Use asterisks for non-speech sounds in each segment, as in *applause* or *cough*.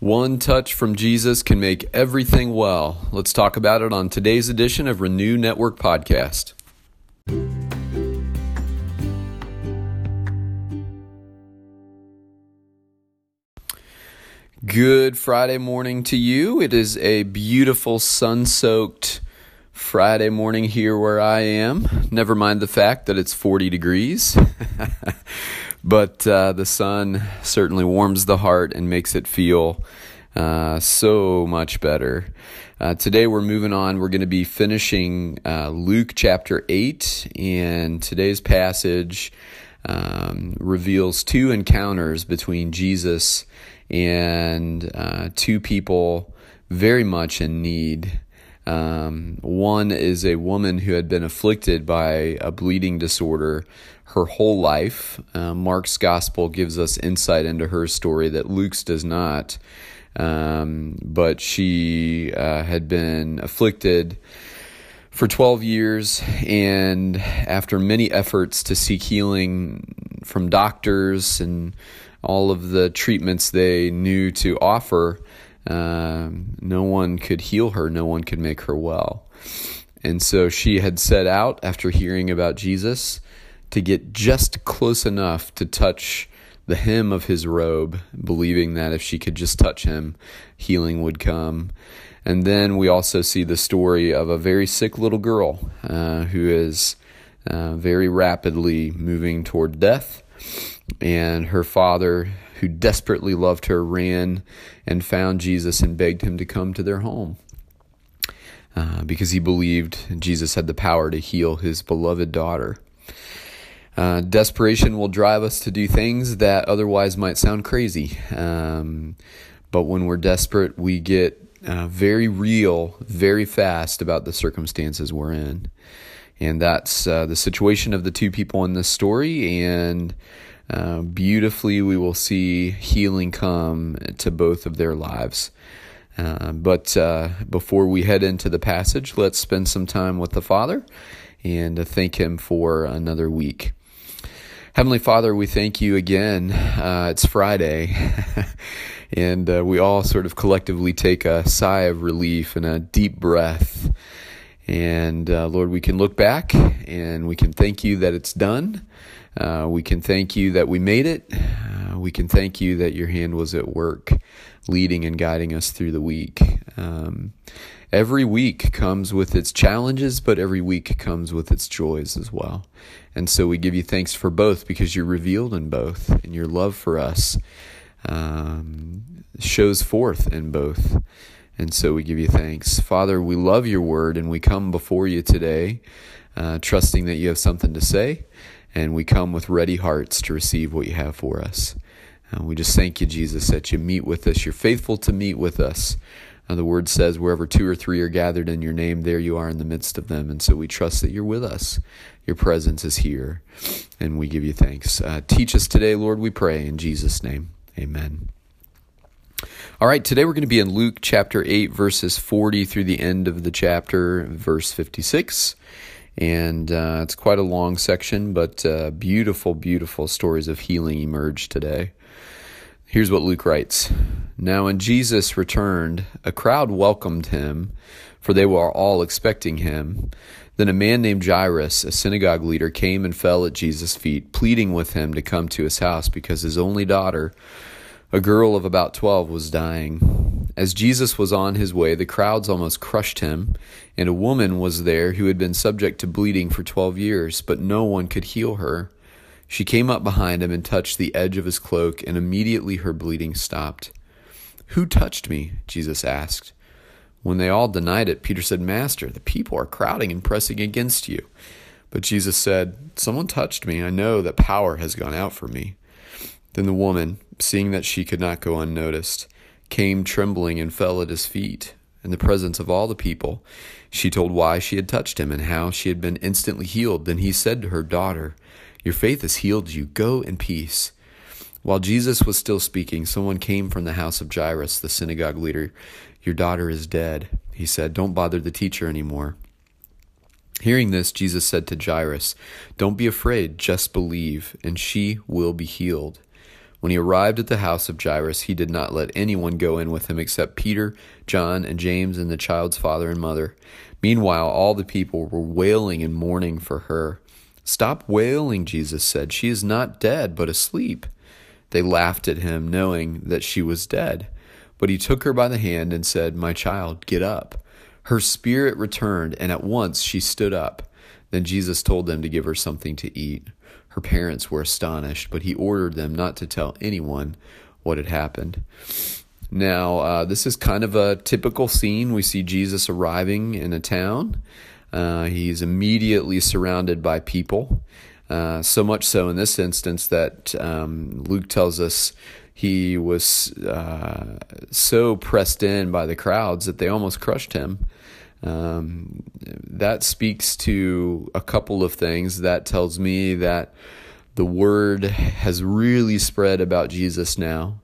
One touch from Jesus can make everything well. Let's talk about it on today's edition of Renew Network Podcast. Good Friday morning to you. It is a beautiful sun soaked Friday morning here where I am. Never mind the fact that it's 40 degrees. *laughs* but uh, the sun certainly warms the heart and makes it feel uh, so much better. Uh, today we're moving on. We're going to be finishing uh, Luke chapter 8, and today's passage um, reveals two encounters between Jesus and uh, two people very much in need. Um, one is a woman who had been afflicted by a bleeding disorder her whole life. Uh, Mark's gospel gives us insight into her story that Luke's does not. Um, but she uh, had been afflicted for 12 years, and after many efforts to seek healing from doctors and all of the treatments they knew to offer, um, no one could heal her, no one could make her well. And so she had set out after hearing about Jesus to get just close enough to touch the hem of his robe, believing that if she could just touch him, healing would come. And then we also see the story of a very sick little girl uh, who is uh, very rapidly moving toward death. And her father, who desperately loved her, ran and found Jesus and begged him to come to their home. Uh, because he believed Jesus had the power to heal his beloved daughter. Uh, desperation will drive us to do things that otherwise might sound crazy. Um, but when we're desperate, we get uh, very real, very fast about the circumstances we're in. And that's uh, the situation of the two people in this story. And uh, beautifully, we will see healing come to both of their lives. Uh, but uh, before we head into the passage, let's spend some time with the Father and thank Him for another week. Heavenly Father, we thank you again. Uh, it's Friday, *laughs* and uh, we all sort of collectively take a sigh of relief and a deep breath. And uh, Lord, we can look back and we can thank you that it's done. Uh, we can thank you that we made it. Uh, we can thank you that your hand was at work, leading and guiding us through the week. Um, every week comes with its challenges, but every week comes with its joys as well. And so we give you thanks for both because you're revealed in both, and your love for us um, shows forth in both. And so we give you thanks. Father, we love your word and we come before you today, uh, trusting that you have something to say, and we come with ready hearts to receive what you have for us. Uh, we just thank you, Jesus, that you meet with us. You're faithful to meet with us. Uh, the word says, wherever two or three are gathered in your name, there you are in the midst of them. And so we trust that you're with us. Your presence is here, and we give you thanks. Uh, teach us today, Lord, we pray. In Jesus' name, amen. All right, today we're going to be in Luke chapter 8, verses 40 through the end of the chapter, verse 56. And uh, it's quite a long section, but uh, beautiful, beautiful stories of healing emerge today. Here's what Luke writes Now, when Jesus returned, a crowd welcomed him, for they were all expecting him. Then a man named Jairus, a synagogue leader, came and fell at Jesus' feet, pleading with him to come to his house because his only daughter, a girl of about 12 was dying. As Jesus was on his way, the crowds almost crushed him, and a woman was there who had been subject to bleeding for 12 years, but no one could heal her. She came up behind him and touched the edge of his cloak, and immediately her bleeding stopped. Who touched me? Jesus asked. When they all denied it, Peter said, Master, the people are crowding and pressing against you. But Jesus said, Someone touched me. I know that power has gone out from me. Then the woman, seeing that she could not go unnoticed, came trembling and fell at his feet. In the presence of all the people, she told why she had touched him and how she had been instantly healed. Then he said to her, Daughter, your faith has healed you. Go in peace. While Jesus was still speaking, someone came from the house of Jairus, the synagogue leader. Your daughter is dead, he said. Don't bother the teacher anymore. Hearing this, Jesus said to Jairus, Don't be afraid, just believe, and she will be healed. When he arrived at the house of Jairus, he did not let anyone go in with him except Peter, John, and James, and the child's father and mother. Meanwhile, all the people were wailing and mourning for her. Stop wailing, Jesus said. She is not dead, but asleep. They laughed at him, knowing that she was dead. But he took her by the hand and said, My child, get up. Her spirit returned, and at once she stood up. Then Jesus told them to give her something to eat. Her parents were astonished, but he ordered them not to tell anyone what had happened. Now, uh, this is kind of a typical scene. We see Jesus arriving in a town. Uh, he's immediately surrounded by people. Uh, so much so in this instance that um, Luke tells us he was uh, so pressed in by the crowds that they almost crushed him. Um, that speaks to a couple of things. That tells me that the word has really spread about Jesus now.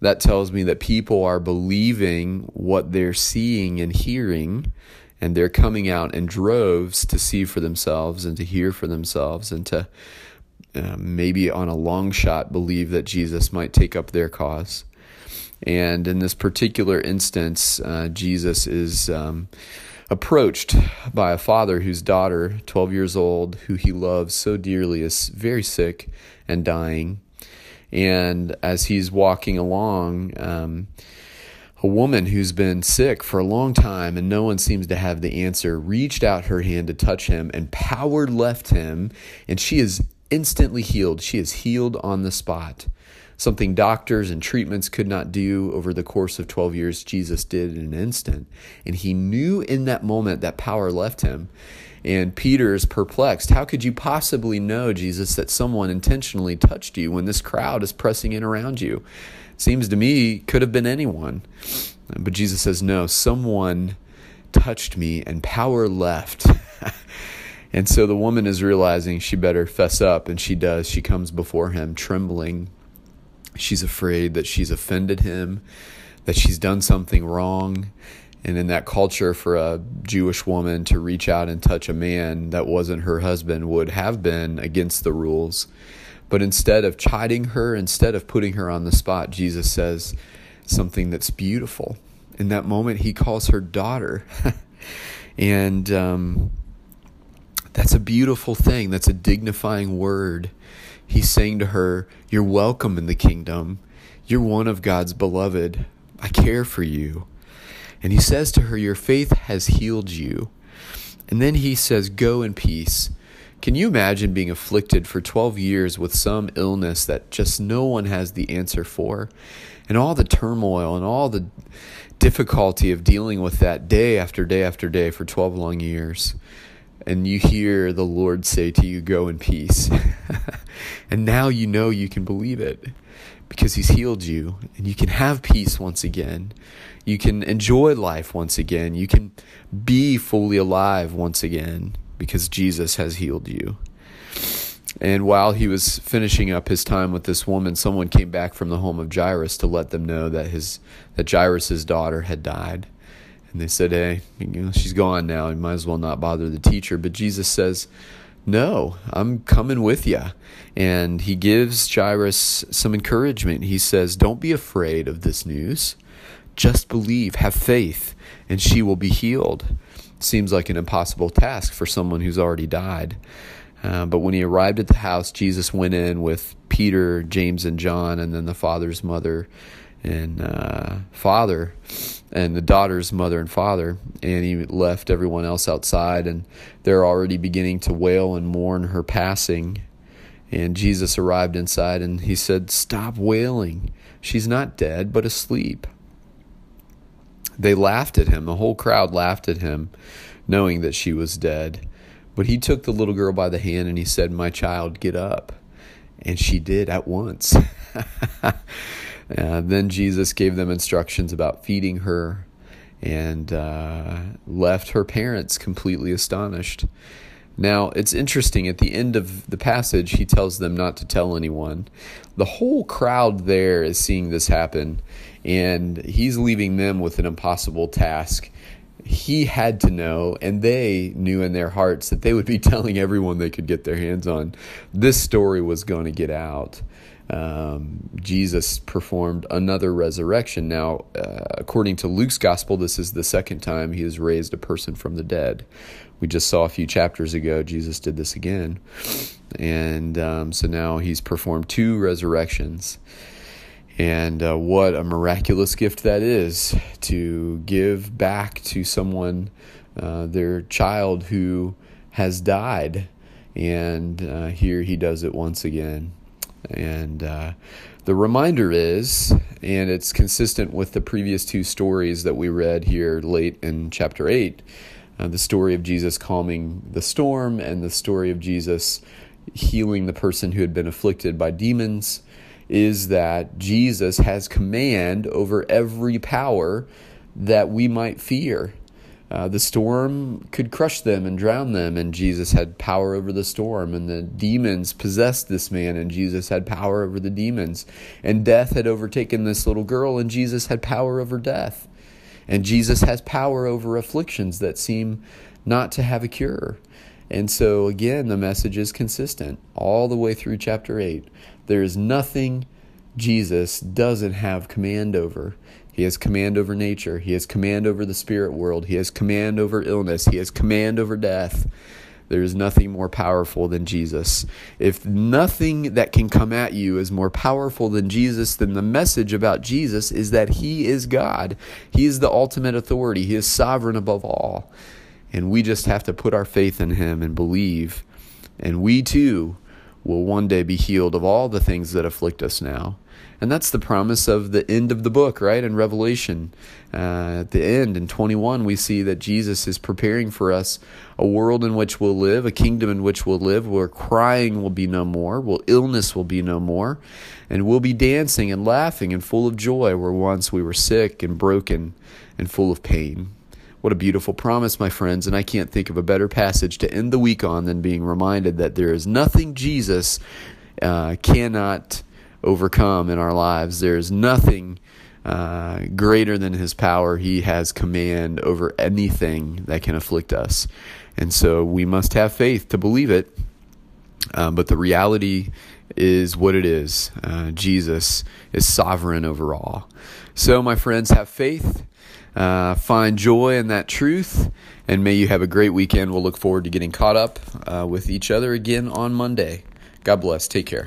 That tells me that people are believing what they're seeing and hearing, and they're coming out in droves to see for themselves and to hear for themselves and to uh, maybe on a long shot believe that Jesus might take up their cause. And in this particular instance, uh, Jesus is um, approached by a father whose daughter, 12 years old, who he loves so dearly, is very sick and dying. And as he's walking along, um, a woman who's been sick for a long time and no one seems to have the answer reached out her hand to touch him, and power left him, and she is instantly healed. She is healed on the spot. Something doctors and treatments could not do over the course of 12 years, Jesus did in an instant. And he knew in that moment that power left him. And Peter is perplexed. How could you possibly know, Jesus, that someone intentionally touched you when this crowd is pressing in around you? Seems to me could have been anyone. But Jesus says, No, someone touched me and power left. *laughs* and so the woman is realizing she better fess up, and she does. She comes before him trembling. She's afraid that she's offended him, that she's done something wrong. And in that culture, for a Jewish woman to reach out and touch a man that wasn't her husband would have been against the rules. But instead of chiding her, instead of putting her on the spot, Jesus says something that's beautiful. In that moment, he calls her daughter. *laughs* and um, that's a beautiful thing. That's a dignifying word. He's saying to her, You're welcome in the kingdom. You're one of God's beloved. I care for you. And he says to her, Your faith has healed you. And then he says, Go in peace. Can you imagine being afflicted for 12 years with some illness that just no one has the answer for? And all the turmoil and all the difficulty of dealing with that day after day after day for 12 long years. And you hear the Lord say to you, Go in peace. *laughs* and now you know you can believe it because He's healed you and you can have peace once again. You can enjoy life once again. You can be fully alive once again because Jesus has healed you. And while he was finishing up his time with this woman, someone came back from the home of Jairus to let them know that his that Jairus's daughter had died. And they said, "Hey, you know, she's gone now. You might as well not bother the teacher." But Jesus says, "No, I'm coming with you." And he gives Jairus some encouragement. He says, "Don't be afraid of this news. Just believe, have faith, and she will be healed." seems like an impossible task for someone who's already died. Uh, but when he arrived at the house, Jesus went in with Peter, James, and John, and then the father's mother and uh, father, and the daughter's mother and father. And he left everyone else outside, and they're already beginning to wail and mourn her passing. And Jesus arrived inside, and he said, Stop wailing. She's not dead, but asleep. They laughed at him. The whole crowd laughed at him, knowing that she was dead. But he took the little girl by the hand and he said, My child, get up. And she did at once. *laughs* uh, then Jesus gave them instructions about feeding her and uh, left her parents completely astonished. Now, it's interesting. At the end of the passage, he tells them not to tell anyone. The whole crowd there is seeing this happen, and he's leaving them with an impossible task. He had to know, and they knew in their hearts that they would be *laughs* telling everyone they could get their hands on. This story was going to get out. um, Jesus performed another resurrection. Now, uh, according to Luke's gospel, this is the second time he has raised a person from the dead. We just saw a few chapters ago, Jesus did this again. And um, so now he's performed two resurrections. And uh, what a miraculous gift that is to give back to someone uh, their child who has died. And uh, here he does it once again. And uh, the reminder is, and it's consistent with the previous two stories that we read here late in chapter 8 uh, the story of Jesus calming the storm and the story of Jesus healing the person who had been afflicted by demons is that Jesus has command over every power that we might fear. Uh, the storm could crush them and drown them, and Jesus had power over the storm. And the demons possessed this man, and Jesus had power over the demons. And death had overtaken this little girl, and Jesus had power over death. And Jesus has power over afflictions that seem not to have a cure. And so, again, the message is consistent all the way through chapter 8. There is nothing Jesus doesn't have command over. He has command over nature. He has command over the spirit world. He has command over illness. He has command over death. There is nothing more powerful than Jesus. If nothing that can come at you is more powerful than Jesus, then the message about Jesus is that He is God. He is the ultimate authority. He is sovereign above all. And we just have to put our faith in Him and believe. And we too will one day be healed of all the things that afflict us now. And that's the promise of the end of the book, right? In Revelation, uh, at the end in 21, we see that Jesus is preparing for us a world in which we'll live, a kingdom in which we'll live, where crying will be no more, where illness will be no more, and we'll be dancing and laughing and full of joy where once we were sick and broken and full of pain. What a beautiful promise, my friends, and I can't think of a better passage to end the week on than being reminded that there is nothing Jesus uh, cannot overcome in our lives. There's nothing uh, greater than his power. He has command over anything that can afflict us. And so we must have faith to believe it. Um, but the reality is what it is. Uh, Jesus is sovereign over all. So, my friends, have faith, uh, find joy in that truth, and may you have a great weekend. We'll look forward to getting caught up uh, with each other again on Monday. God bless. Take care.